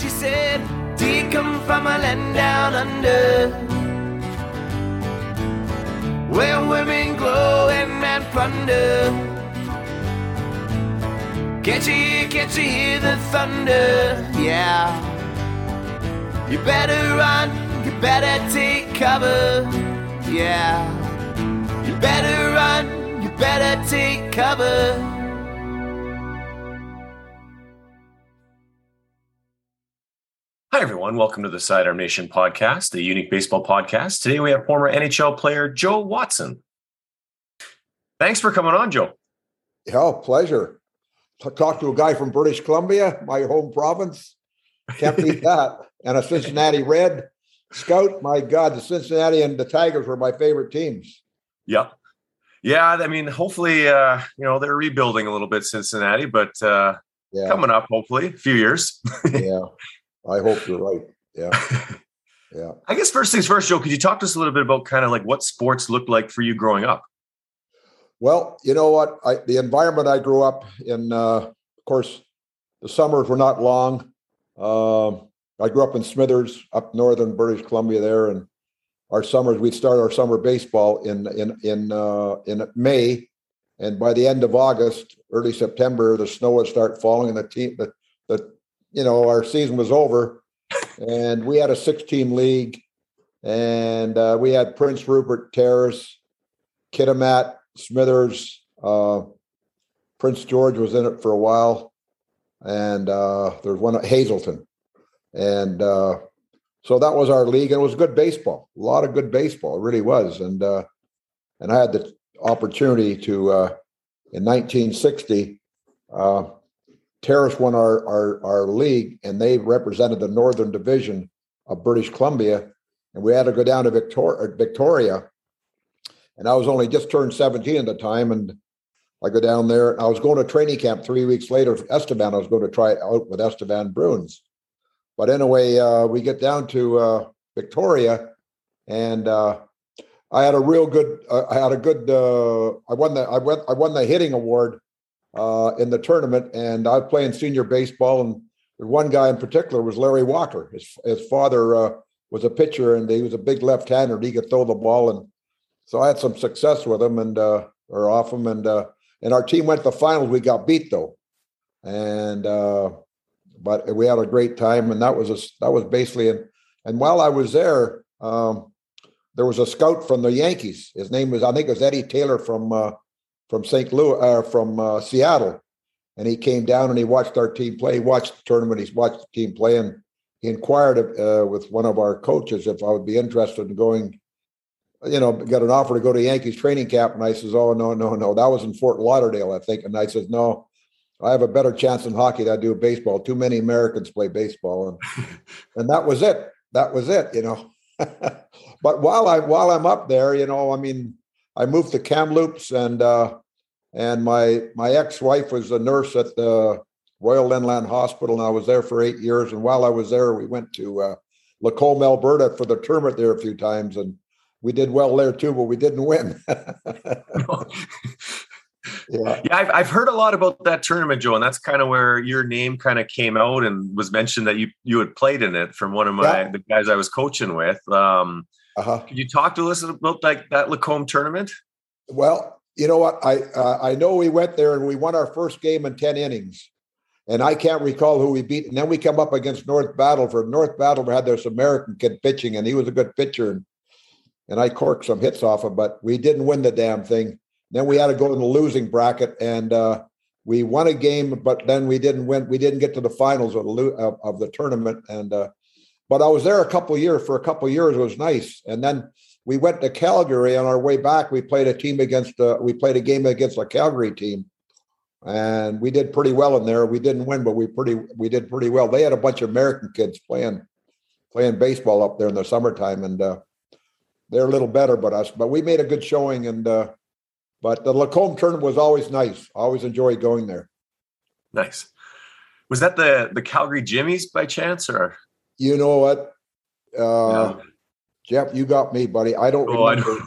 she said, Do you come from a land down under? Where women glow and men plunder. Can't you hear, can't you hear the thunder? Yeah. You better run, you better take cover. Yeah. You better run, you better take cover. Hi, everyone. Welcome to the Sidearm Nation podcast, the unique baseball podcast. Today we have former NHL player Joe Watson. Thanks for coming on, Joe. Yeah, pleasure. To talk to a guy from British Columbia, my home province. Can't beat that. And a Cincinnati Red scout. My God, the Cincinnati and the Tigers were my favorite teams. Yeah. Yeah. I mean, hopefully, uh, you know, they're rebuilding a little bit, Cincinnati, but uh, Yeah. coming up, hopefully, a few years. yeah. I hope you're right. Yeah. Yeah. I guess first things first, Joe, could you talk to us a little bit about kind of like what sports looked like for you growing up? Well, you know what? I, the environment I grew up in, uh, of course, the summers were not long. Um, I grew up in Smithers, up northern British Columbia there, and our summers we'd start our summer baseball in in in uh, in May, and by the end of August, early September, the snow would start falling, and the team the the you know our season was over, and we had a six team league, and uh, we had Prince Rupert Terrace, Kitimat, Smithers, uh, Prince George was in it for a while, and uh, there's one at Hazelton, and uh, so that was our league, and it was good baseball, a lot of good baseball, it really was, and uh, and I had the opportunity to uh, in 1960. Uh, Terrace won our, our our league, and they represented the Northern Division of British Columbia, and we had to go down to Victoria, Victoria and I was only just turned 17 at the time. And I go down there and I was going to training camp three weeks later for Estevan. I was going to try it out with Estevan Bruins. But anyway, uh, we get down to uh, Victoria and uh, I had a real good, uh, I had a good, uh, I won the, I went, I won the hitting award uh, in the tournament and I was playing senior baseball. And one guy in particular was Larry Walker. His, his father uh, was a pitcher and he was a big left-hander. He could throw the ball and so I had some success with him and uh, or off him, and uh, and our team went to the finals. We got beat though, and uh, but we had a great time, and that was a that was basically and and while I was there, um, there was a scout from the Yankees. His name was I think it was Eddie Taylor from uh, from St. Louis uh, from uh, Seattle, and he came down and he watched our team play. He watched the tournament. He's watched the team play, and he inquired uh, with one of our coaches if I would be interested in going you know, got an offer to go to Yankees training camp. And I says, Oh, no, no, no. That was in Fort Lauderdale, I think. And I says, No, I have a better chance in hockey than I do baseball. Too many Americans play baseball. And and that was it. That was it, you know. but while I while I'm up there, you know, I mean, I moved to Kamloops and uh and my my ex-wife was a nurse at the Royal Inland Hospital, and I was there for eight years. And while I was there, we went to uh Lacombe, Alberta for the tournament there a few times. And we did well there too, but we didn't win. yeah. Yeah, I've, I've heard a lot about that tournament, Joe, and that's kind of where your name kind of came out and was mentioned that you you had played in it from one of my Yeah. the guys I was coaching with. Um, Uh-huh. could you talk to us about like that Lacombe tournament? Well, you know what? I uh, I know we went there and we won our first game in ten innings, and I can't recall who we beat. And then we come up against North Battleford. North Battleford had this American kid pitching, and he was a good pitcher, and and I corked some hits off him, but we didn't win the damn thing. Then we had to go in the losing bracket, and uh, we won a game, but then we didn't win. We didn't get to the finals of the of, of the tournament, and uh, but I was there a couple years. For a couple years, it was nice, and then we went to Calgary. On our way back, we played a team against. Uh, we played a game against a Calgary team, and we did pretty well in there. We didn't win, but we pretty we did pretty well. They had a bunch of American kids playing playing baseball up there in the summertime, and uh, they're a little better but us. But we made a good showing, and uh, but the Lacombe tournament was always nice. I always enjoyed going there. Nice. Was that the the Calgary Jimmies by chance, or You know what, uh, Yeah. Jeff? You got me, buddy. I don't Oh, I remember.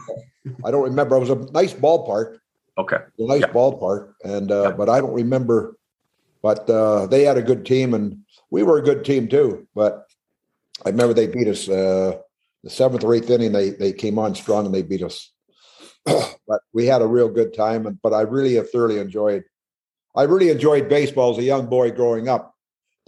I, don't remember. It was a nice ballpark, okay? a nice Yeah. ballpark, and uh, Yeah. but I don't remember. but uh, they had a good team, and we were a good team too. But I remember they beat us uh, the seventh or eighth inning. They they came on strong and they beat us. but we had a real good time. And but I really have thoroughly enjoyed. I really enjoyed baseball as a young boy growing up.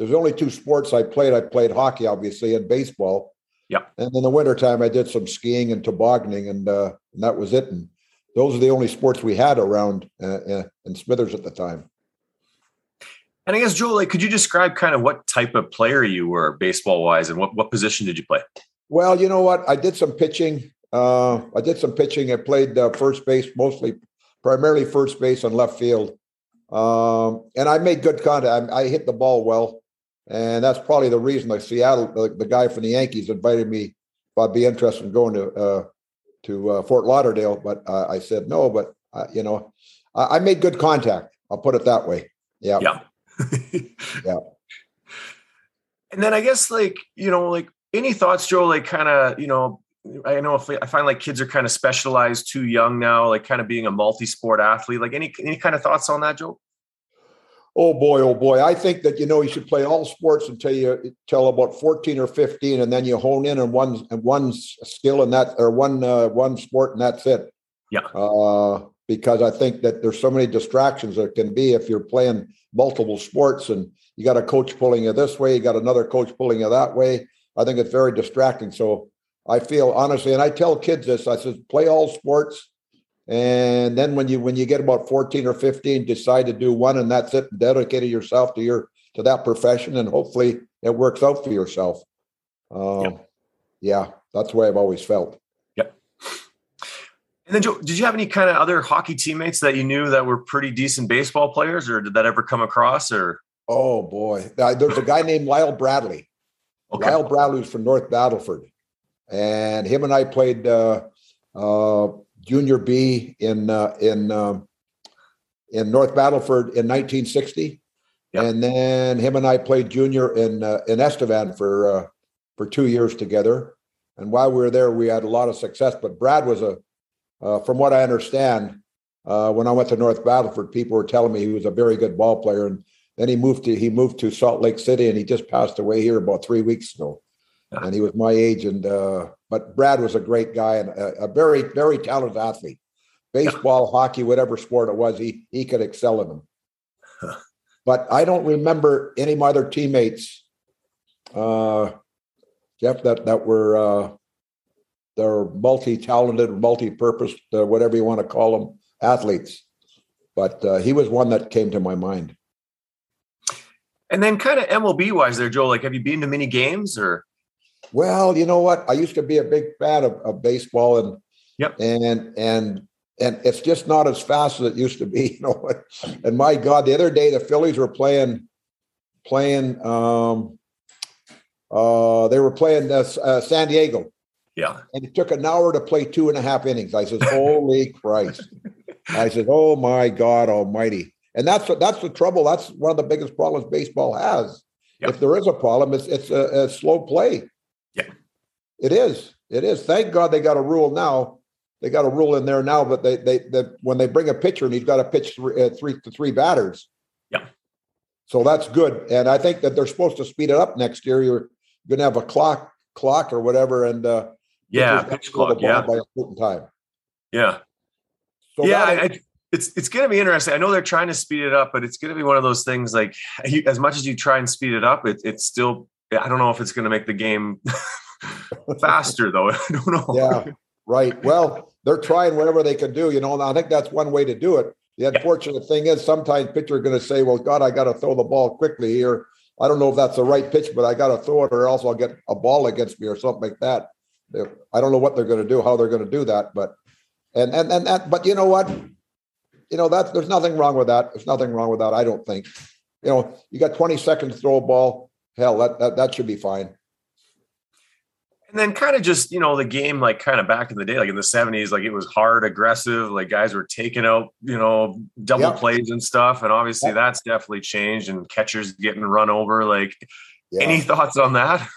There's only two sports I played. I played hockey, obviously, and baseball. Yeah. And in the wintertime, I did some skiing and tobogganing, and, uh, and that was it. And those are the only sports we had around uh, uh in Smithers at the time. And I guess Joel, like, could you describe kind of what type of player you were baseball wise, and what what position did you play? Well, you know what, I did some pitching. Uh, I did some pitching. I played uh, first base, mostly, primarily first base and left field, um, and I made good contact. I, I, hit the ball well, and that's probably the reason. Like Seattle, the, the guy from the Yankees invited me if I'd be interested in going to uh, to uh, Fort Lauderdale, but uh, I said no. But uh, you know, I, I made good contact. I'll put it that way. Yeah. Yeah. yeah. And then I guess like, you know, like any thoughts, Joe, like kind of, you know, I know if I find like kids are kind of specialized too young now, like kind of being a multi-sport athlete, like any, any kind of thoughts on that, Joe? Oh boy, oh boy. I think that, you know, you should play all sports until you tell about 14 or 15, and then you hone in on one, and one skill and that, or one, uh, one sport and that's it. Yeah. Uh, because I think that there's so many distractions there can be if you're playing multiple sports and you got a coach pulling you this way, you got another coach pulling you that way. I think it's very distracting. So I feel honestly, and I tell kids this, I said, play all sports. And then when you when you get about 14 or 15, decide to do one and that's it, dedicate yourself to your to that profession, and hopefully it works out for yourself. Um, yep. Yeah, that's the way I've always felt. Yep. And then, Joe, did you have any kind of other hockey teammates that you knew that were pretty decent baseball players, or did that ever come across? Or oh boy, there's a guy named Lyle Bradley. Okay. Lyle Bradley was from North Battleford, and him and I played uh, uh, junior B in uh, in um, in North Battleford in 1960, yep. and then him and I played junior in uh, in Estevan for uh, for two years together. And while we were there, we had a lot of success. But Brad was a uh, from what I understand, uh, when I went to North Battleford, people were telling me he was a very good ball player, and then he moved to he moved to Salt Lake City, and he just passed away here about three weeks ago. And he was my age, and uh, but Brad was a great guy and a, a very very talented athlete. Baseball, hockey, whatever sport it was, he he could excel in them. but I don't remember any of my other teammates, uh, Jeff, that that were uh, they're multi-talented, multi-purpose, uh, whatever you want to call them, athletes. But uh, he was one that came to my mind. And then, kind of MLB wise, there, Joe. Like, have you been to many games or? Well, you know what? I used to be a big fan of, of baseball, and yep, and and and it's just not as fast as it used to be. You know, and my God, the other day the Phillies were playing playing. Um, uh, they were playing uh, uh, San Diego, yeah. And it took an hour to play two and a half innings. I said, "Holy Christ!" I said, "Oh my God Almighty!" And that's that's the trouble. That's one of the biggest problems baseball has. Yep. If there is a problem, it's it's a, a, slow play. It is. It is. Thank God they got a rule now. They got a rule in there now, but they they, they when they bring a pitcher and he's got to pitch three, uh, three to three batters. Yeah. So that's good, and I think that they're supposed to speed it up next year. You're going to have a clock clock or whatever, and uh, yeah, pitch clock. Yeah, by a certain time. Yeah, so yeah. I, I, it's it's going to be interesting. I know they're trying to speed it up, but it's going to be one of those things. Like as much as you try and speed it up, it, it's still. I don't know if it's going to make the game faster, though. I don't know. Yeah, right. Well, they're trying whatever they can do. You know, and I think that's one way to do it. The unfortunate yeah. thing is sometimes pitcher are going to say, "Well, God, I got to throw the ball quickly here." I don't know if that's the right pitch, but I got to throw it, or else I'll get a ball against me or something like that. I don't know what they're going to do, how they're going to do that, but and and and that. But you know what? You know that there's nothing wrong with that. There's nothing wrong with that. I don't think. You know, you got 20 seconds to throw a ball. Hell, that that, that should be fine. And then kind of just, you know, the game like kind of back in the day, like in the 70s, like it was hard, aggressive, like guys were taking out, you know, double yep. plays and stuff. And obviously yep. that's definitely changed and catchers getting run over. Like yeah. Any thoughts on that?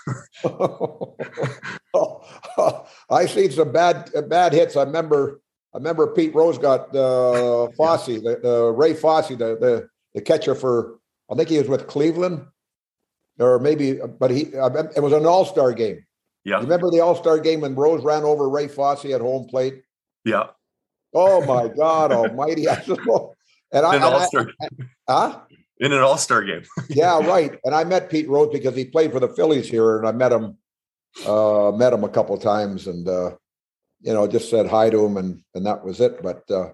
I seen some bad bad hits. I remember I remember Pete Rose got uh, Fosse, the, the, Ray Fosse, the, the the catcher for I think he was with Cleveland, or maybe, but he. It was an All Star game. Yeah. Remember the All Star game when Rose ran over Ray Fosse at home plate? Yeah. Oh my God Almighty! I just, and I, All-Star. I, I, huh? In an All Star game. yeah, right. And I met Pete Rose because he played for the Phillies here, and I met him, uh, met him a couple times, and uh, you know, just said hi to him, and and that was it. But uh,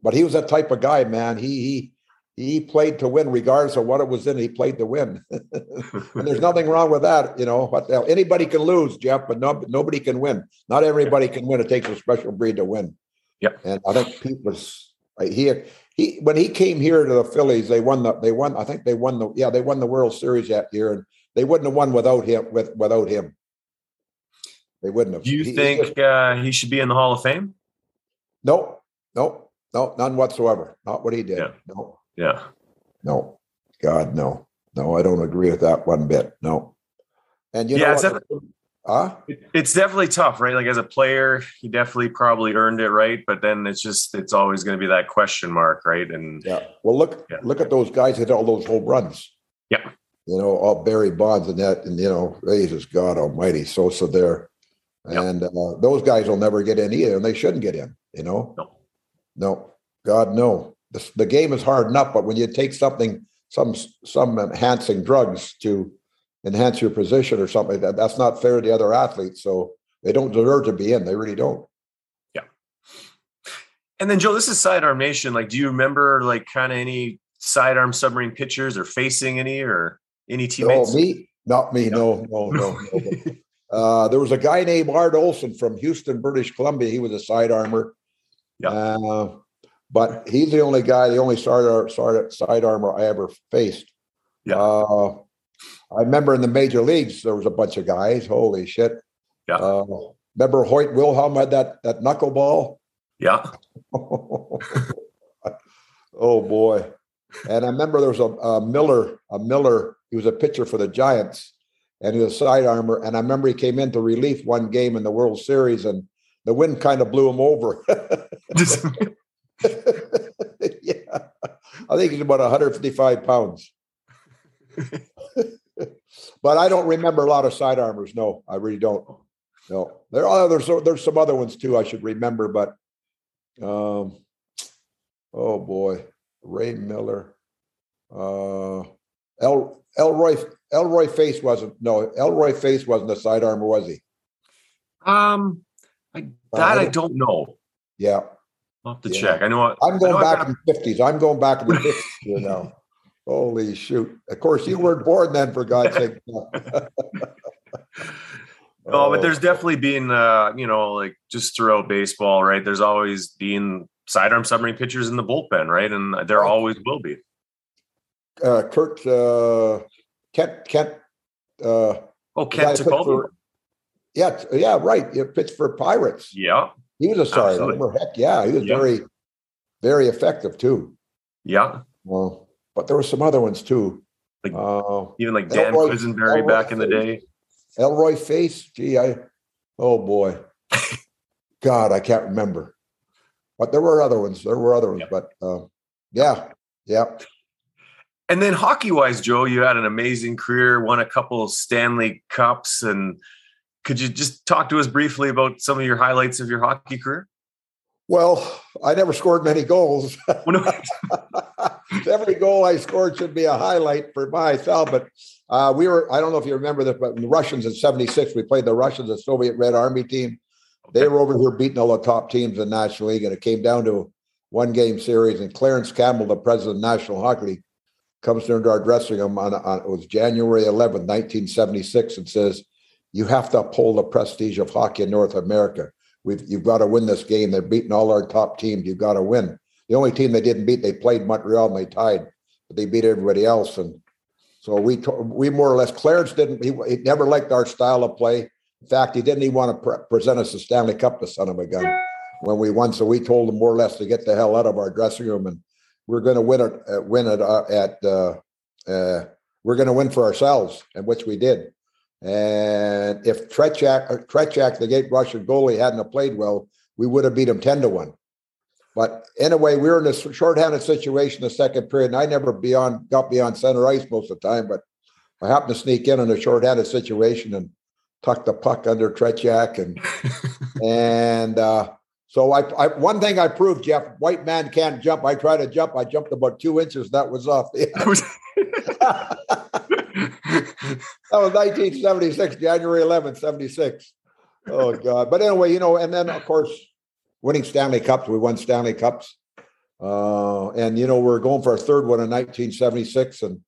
but he was that type of guy, man. He he he played to win, regardless of what it was in. He played to win, and there's nothing wrong with that. You know, what the hell anybody can lose, Jeff, but no, nobody can win. Not everybody can win. It takes a special breed to win. Yeah, and I think Pete was he he when he came here to the Phillies, they won the they won. I think they won the yeah they won the World Series that year, and they wouldn't have won without him with without him. They wouldn't have. Do you he, think he, just, uh, he should be in the Hall of Fame? No, no, no, none whatsoever. Not what he did. Yeah. No. Yeah. No. God, no. No, I don't agree with that one bit. No. And you yeah, know, Huh? It's definitely tough, right? Like as a player, he definitely probably earned it, right? But then it's just it's always going to be that question mark, right? And yeah, well, look yeah. look at those guys hit all those home runs. Yeah, you know, all Barry Bonds and that, and you know, Jesus God Almighty, Sosa there, and uh, those guys will never get in either, and they shouldn't get in. You know, no, no, God no. The, the game is hard enough, but when you take something, some some enhancing drugs to enhance your position or something. That that's not fair to the other athletes. So they don't deserve to be in. They really don't. Yeah. And then Joe, this is sidearm nation. Like, do you remember like kind of any sidearm submarine pitchers or facing any or any teammates? No, me, not me. No, no, no. no. uh, there was a guy named Art Olson from Houston, British Columbia. He was a sidearmer. Yeah. Uh, but he's the only guy, the only side, side, sidearmer I ever faced. Yeah. Uh, I remember in the major leagues there was a bunch of guys. Holy shit! Yeah. Uh, remember Hoyt Wilhelm had that that knuckleball. Yeah. oh boy! And I remember there was a, a, Miller. A Miller. He was a pitcher for the Giants, and he was a side armor. And I remember he came into relief one game in the World Series, and the wind kind of blew him over. yeah, I think he's about 155 pounds. but I don't remember a lot of side armors. No, I really don't. No, there are there's there's some other ones too I should remember, but um, oh boy, Ray Miller, uh, El Elroy Elroy Face wasn't no Elroy Face wasn't a side armor, was he? Um, I, that uh, I, I don't know. Yeah, I'll have to yeah. check. I know. I'm going back in the fifties. I'm going back in the fifties. You know. Holy shoot. Of course, you weren't born then, for God's sake. no, but there's definitely been, uh, you know, like just throughout baseball, right? There's always been sidearm submarine pitchers in the bullpen, right? And there always will be. Uh, Kurt, uh, Kent, Kent, uh, oh, Kent. Yeah, yeah, right. He pitched for Pirates. Yeah. He was a star. Heck yeah. He was yeah. very, very effective too. Yeah. Well, but there were some other ones too. Like uh, even like Dan Elroy, Quisenberry Elroy back in the day. Elroy Face, gee, I oh boy, God, I can't remember. But there were other ones. There were other ones, but uh, yeah, yeah. And then hockey wise, Joe, you had an amazing career, won a couple of Stanley Cups, and could you just talk to us briefly about some of your highlights of your hockey career? Well, I never scored many goals. Every goal I scored should be a highlight for myself. But uh, we were, I don't know if you remember this, but the Russians in 76, we played the Russians, the Soviet Red Army team. They were over here beating all the top teams in the National League, and it came down to one game series. And Clarence Campbell, the president of National Hockey League, comes into our dressing room on, on it was January 11, 1976, and says, You have to uphold the prestige of hockey in North America We've you've got to win this game. They're beating all our top teams. You've got to win. The only team they didn't beat, they played Montreal and they tied, but they beat everybody else. And so we we more or less Clarence didn't. He, he never liked our style of play. In fact, he didn't even want to pre- present us the Stanley Cup, the son of a gun, when we won. So we told him more or less to get the hell out of our dressing room, and we're going to win it. Uh, win it uh, at. Uh, uh, we're going to win for ourselves, and which we did. And if Tretiak, Tretiak, the great Russian goalie, hadn't played well, we would have beat him 10 to 1. But anyway, we were in this shorthanded situation the second period, and I never beyond got beyond center ice most of the time, but I happened to sneak in in a shorthanded situation and tuck the puck under Tretiak and and uh, so I, I, one thing I proved, Jeff, white man can't jump. I tried to jump. I jumped about two inches. That was off. that was 1976, January 11th, 76. Oh God! But anyway, you know, and then of course, winning Stanley Cups. We won Stanley Cups, uh, and you know, we're going for our third one in 1976, and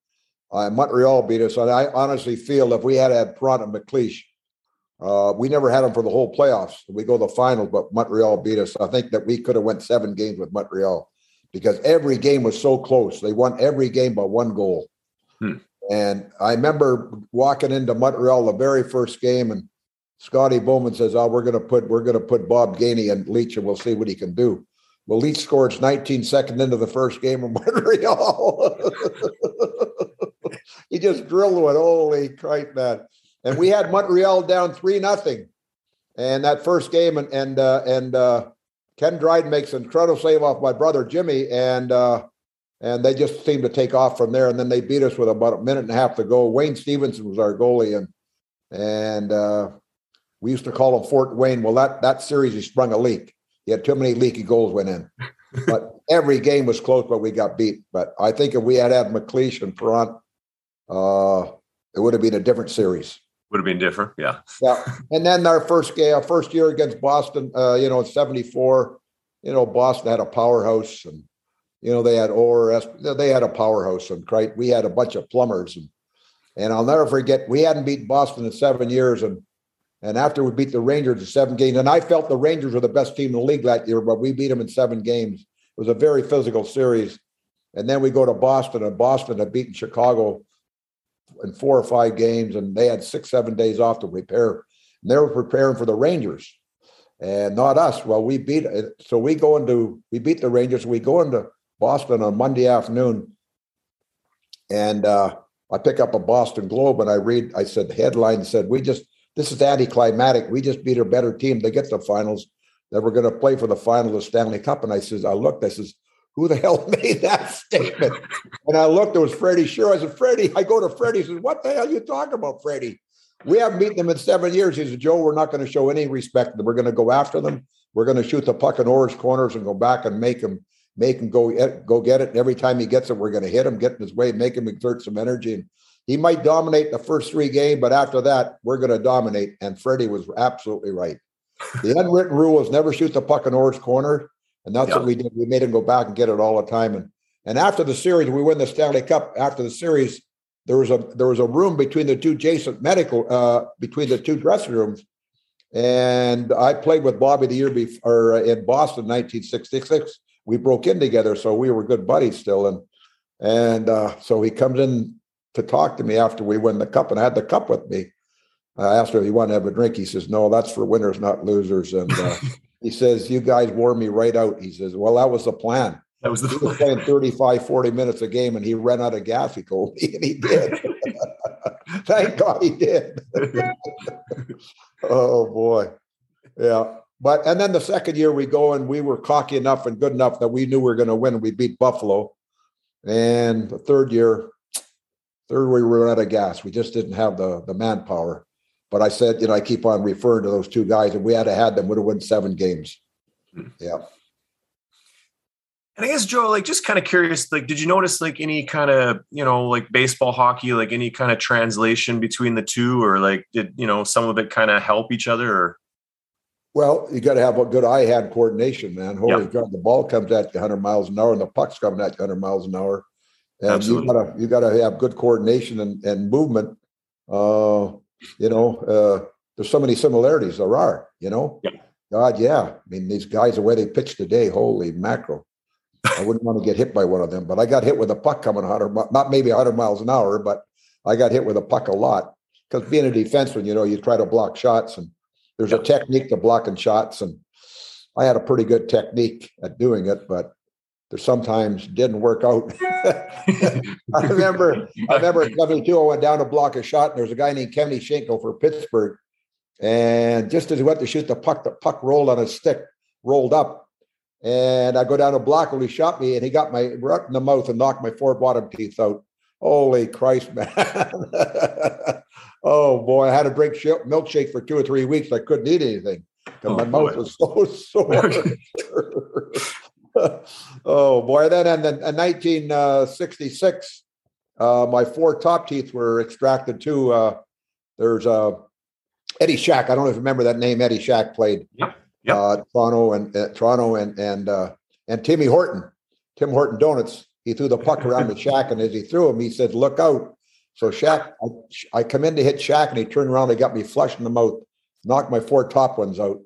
uh, Montreal beat us. And I honestly feel if we had had Parent and MacLeish uh, we never had them for the whole playoffs. We go to the finals, but Montreal beat us. I think that we could have went seven games with Montreal because every game was so close. They won every game by one goal. Hmm. And I remember walking into Montreal the very first game, and Scotty Bowman says, "Oh, we're going to put we're going to put Bob Gainey and Leach, and we'll see what he can do." Well, Leach scores 19 seconds into the first game in Montreal. he just drilled one. Holy crap, man! and we had Montreal down three nothing, and that first game, and and uh, and uh, Ken Dryden makes an incredible save off my brother Jimmy, and uh, and they just seemed to take off from there, and then they beat us with about a minute and a half to go. Wayne Stephenson was our goalie, and and uh, we used to call him Fort Wayne. Well, that that series he sprung a leak. He had too many leaky goals went in. but every game was close, but we got beat. But I think if we had had MacLeish and Parent, uh, it would have been a different series. Would have been different, yeah. Yeah, and then our first game, our first year against Boston, uh, you know, in '74, you know, Boston had a powerhouse, and you know they had ORS, they had a powerhouse, and right, we had a bunch of plumbers, and and I'll never forget, we hadn't beaten Boston in seven years, and and after we beat the Rangers in seven games, and I felt the Rangers were the best team in the league that year, but we beat them in seven games. It was a very physical series, and then we go to Boston, and Boston had beaten Chicago in four or five games, and they had six, seven days off to prepare. And they were preparing for the Rangers, and not us. Well, we beat it, so we go into we beat the Rangers. We go into Boston on Monday afternoon, and uh, I pick up a Boston Globe and I read. I said the headline said we just this is anticlimactic. We just beat a better team. They get the finals. That we're going to play for the final of Stanley Cup. And I says, I looked. I says, who the hell made that statement? and I looked, it was Freddie Shero. I said, Freddie, I go to Freddie, he says, What the hell are you talking about, Freddie? We haven't beaten them in seven years. He said, Joe, we're not going to show any respect. We're going to go after them. We're going to shoot the puck in Orr's corners and go back and make him make him go go get it. And every time he gets it, we're going to hit him, get in his way, make him exert some energy. And he might dominate the first three games, but after that, we're going to dominate. And Freddie was absolutely right. The unwritten rule is never shoot the puck in Orr's corner. And that's what we did. We made him go back and get it all the time. And and after the series, we win the Stanley Cup. After the series, there was a there was a room between the two adjacent medical uh, between the two dressing rooms. And I played with Bobby the year before in Boston, 1966. We broke in together, so we were good buddies still. And and uh, so he comes in to talk to me after we win the cup, and I had the cup with me. I asked him if he wanted to have a drink. He says, "No, that's for winners, not losers." And uh, he says, You guys wore me right out. He says, Well, that was the plan. That was the he was playing 35, 40 minutes a game and he ran out of gas, he told me, and he did. Thank God he did. oh boy. Yeah. But and then the second year we go and we were cocky enough and good enough that we knew we were going to win. We beat Buffalo. And the third year, third we were out of gas. We just didn't have the the manpower. But I said, you know, I keep on referring to those two guys. If we had to had them, would have won seven games. Hmm. Yeah. And I guess Joe, like, just kind of curious, like, did you notice like any kind of, you know, like baseball, hockey, like any kind of translation between the two, or like, did you know some of it kind of help each other? Or well, you got to have a good eye-hand coordination, man. Holy yeah. God, the ball comes at you 100 miles an hour, and the puck's coming at you 100 miles an hour, and Absolutely. you gotta you gotta have good coordination and, and movement. Uh, you know, uh, there's so many similarities. There are, you know. Yeah. God, yeah. I mean, these guys, the way they pitch today, holy mackerel. I wouldn't want to get hit by one of them, but I got hit with a puck coming 100, not maybe 100 miles an hour, but I got hit with a puck a lot. Because being a defenseman, you know, you try to block shots, and there's a technique to blocking shots, and I had a pretty good technique at doing it, but there sometimes didn't work out. I remember, I remember at 72, I went down to block a shot, and there was a guy named Kenny Schinkel for Pittsburgh. And just as he went to shoot the puck, the puck rolled on a stick, rolled up. And I go down to block and he shot me and he got my right in the mouth and knocked my four bottom teeth out. Holy Christ, man. Oh boy, I had to drink milkshake for two or three weeks. I couldn't eat anything because oh, my boy. mouth was so sore. oh boy. Then in, in 1966, uh, my four top teeth were extracted too. Uh, there's uh, Eddie Shack. I don't know if you remember that name. Eddie Shack played yep. Yep. Uh, Toronto and uh, Toronto and and uh, and Timmy Horton, Tim Horton Donuts. He threw the puck around the Shack, and as he threw him, he said, "Look out!" So Shack, I, I come in to hit Shack, and he turned around and got me flush in the mouth, knocked my four top ones out.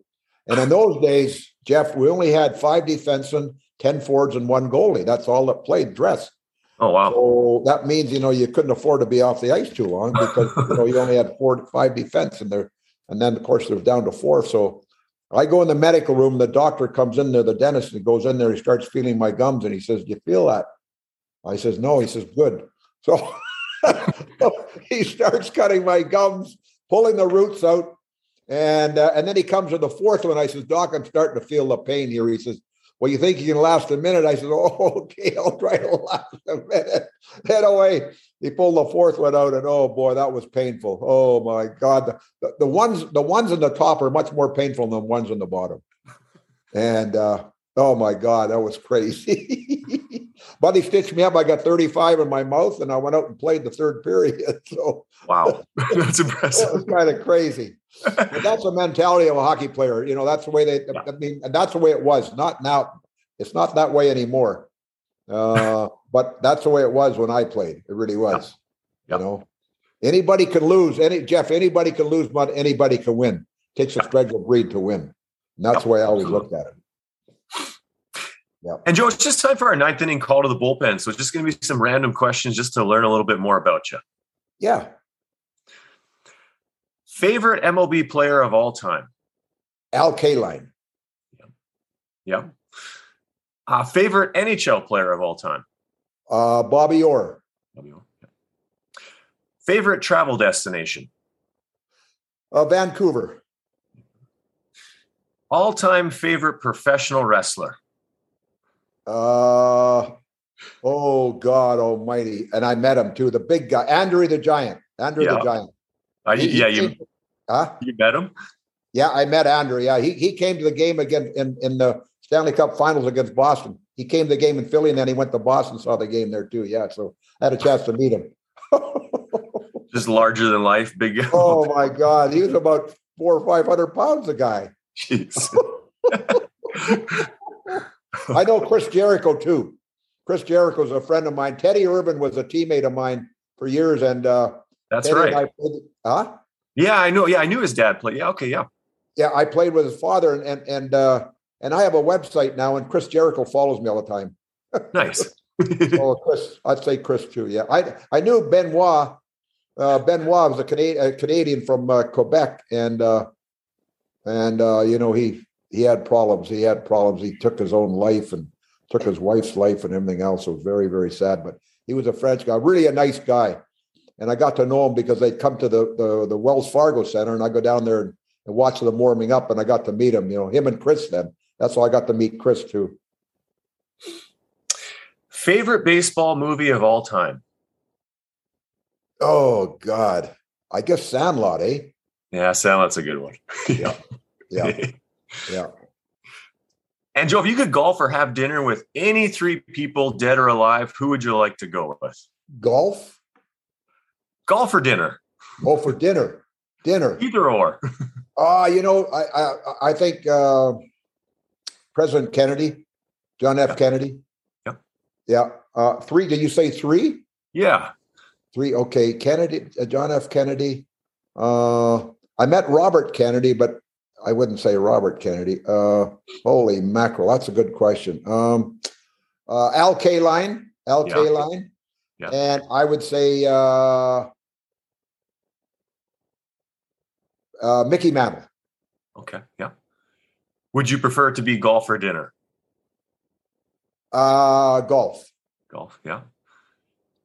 And in those days, Jeff, we only had five defensemen, ten forwards, and one goalie. That's all that played dress. Oh wow! So that means you know you couldn't afford to be off the ice too long because you know you only had four five defense in there, and then of course there's down to four. So I go in the medical room. The doctor comes in there, the dentist, and goes in there. He starts feeling my gums, and he says, "Do you feel that?" I says, "No." He says, "Good." So he starts cutting my gums, pulling the roots out, and uh, and then he comes to the fourth one. I says, "Doc, I'm starting to feel the pain here." He says, well, you think you can last a minute? I said, oh, okay, I'll try to last a minute. Head away. He pulled the fourth one out, and oh boy, that was painful. Oh my God, the, the ones the ones in the top are much more painful than the ones in the bottom. And uh, oh my God, that was crazy. Buddy stitched me up. I got 35 in my mouth, and I went out and played the third period. So wow, that's impressive. That was kind of crazy. but that's the mentality of a hockey player. You know, that's the way they. Yeah. I mean, that's the way it was. Not now. It's not that way anymore. Uh, but that's the way it was when I played. It really was. You know, anybody can lose. Any Jeff, anybody can lose, but anybody can win. It takes a special breed to win. And that's the way I always looked at it. Yep. And Joe, it's just time for our ninth inning call to the bullpen. So it's just going to be some random questions just to learn a little bit more about you. Yeah. Favorite MLB player of all time? Al Kaline. Yeah. yeah. Uh, favorite NHL player of all time? Uh, Bobby Orr. Bobby Orr. Yeah. Favorite travel destination? Uh, Vancouver. All time favorite professional wrestler? Uh, oh God Almighty! And I met him too. The big guy, Andrew the Giant. Andrew yeah. the Giant. Uh, he, yeah, he you. huh? You met him? Yeah, I met Andrew. Yeah, he he came to the game again in in the Stanley Cup Finals against Boston. He came to the game in Philly, and then he went to Boston, saw the game there too. Yeah, so I had a chance to meet him. Just larger than life, big. oh my God, he was about four or five hundred pounds. A guy. Jeez. I know Chris Jericho too. Chris Jericho's a friend of mine. Teddy Irvine was a teammate of mine for years, and uh, that's Teddy right. Played, huh? Yeah, I know. Yeah, I knew his dad played. Yeah, okay, yeah. Yeah, I played with his father, and and and uh, and I have a website now, and Chris Jericho follows me all the time. nice. oh, Chris, I'd say Chris too. Yeah, I I knew Benoit. Uh, Benoit was a, Canadian, a Canadian from uh, Quebec, and uh, and uh, you know he he had problems. He had problems. He took his own life and took his wife's life and everything else. It was very, very sad. But he was a French guy, really a nice guy. And I got to know him because they'd come to the, the, the Wells Fargo Center and I go down there and, and watch them warming up and I got to meet him, you know, him and Chris then. That's how I got to meet Chris too. Favorite baseball movie of all time? Oh God. I guess Sandlot, eh? Yeah, Sandlot's a good one. yeah. Yeah. Yeah. And Joe, if you could golf or have dinner with any three people, dead or alive, who would you like to go with? Golf. Golf or dinner? Go for dinner. Dinner. Either or. uh, you know, I I, I think uh, President Kennedy, John F. Kennedy. Yep. Yeah. Uh, three. Did you say three? Yeah. Three. Okay. Kennedy, uh, John F. Kennedy. Uh, I met Robert Kennedy, but I wouldn't say Robert Kennedy. Uh, holy mackerel, that's a good question. Um, uh, Al Kaline, Al yeah. Kaline, yeah. and I would say uh, uh, Mickey Mantle. Okay, yeah. Would you prefer to be golf or dinner? Uh, golf. Golf, yeah.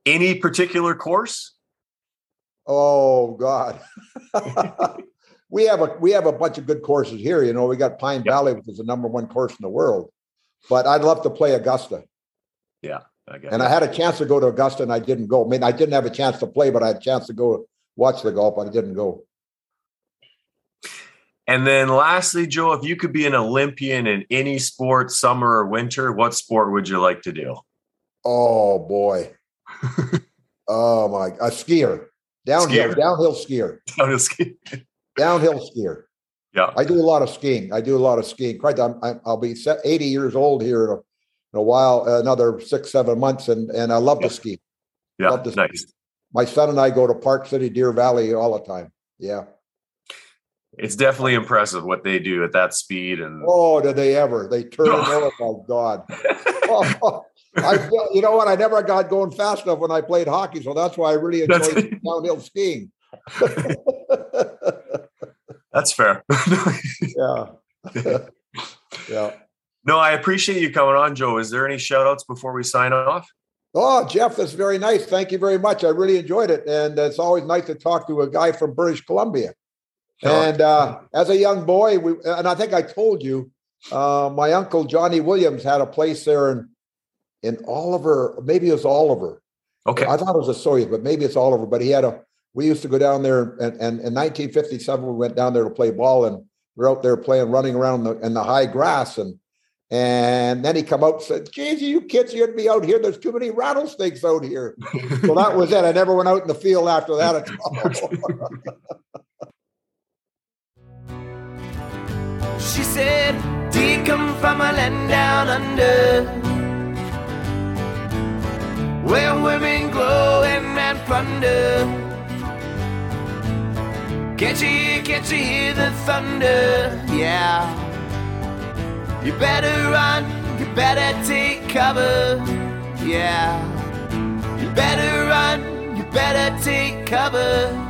Any particular course? Oh God. we have a we have a bunch of good courses here. You know, we got Pine yep. Valley, which is the number one course in the world. but I'd love to play Augusta. Yeah. I and I had a chance to go to Augusta and I didn't go. I mean, I didn't have a chance to play, but I had a chance to go watch the golf, but I didn't go. And then lastly, Joe, if you could be an Olympian in any sport, summer or winter, what sport would you like to do? Oh boy. oh my a skier. Downhill, skier. downhill skier. Downhill skier. Downhill skier. Yeah. I do a lot of skiing. I do a lot of skiing. Quite, I'm, I'll be 80 years old here in a, in a while, another six, seven months, and and I love yeah. to ski. Yeah, love to nice. Ski. My son and I go to Park City, Deer Valley all the time. Yeah. It's definitely impressive what they do at that speed. And oh, did they ever? They turn. oh my God. Oh, I, you know what? I never got going fast enough when I played hockey, so that's why I really enjoyed downhill skiing. that's fair. yeah. yeah. No, I appreciate you coming on, Joe. Is there any shout outs before we sign off? Oh, Jeff, that's very nice. Thank you very much. I really enjoyed it. And it's always nice to talk to a guy from British Columbia. And uh, as a young boy, we, and I think I told you, uh, my uncle Johnny Williams had a place there in in Oliver. Maybe it was Oliver. Okay, I thought it was Osoyoos, but maybe it's Oliver. But he had a. We used to go down there, and, and in 1957 we went down there to play ball, and we are out there playing, running around in the, in the high grass, and and then he come out and said, "Geez, you kids, you'd be out here. There's too many rattlesnakes out here." so that was it. I never went out in the field after that at all. She said, Do you come from a land down under? Where women glow and plunder. Can't you, hear, can't you hear the thunder? Yeah. You better run, you better take cover. Yeah. You better run, you better take cover.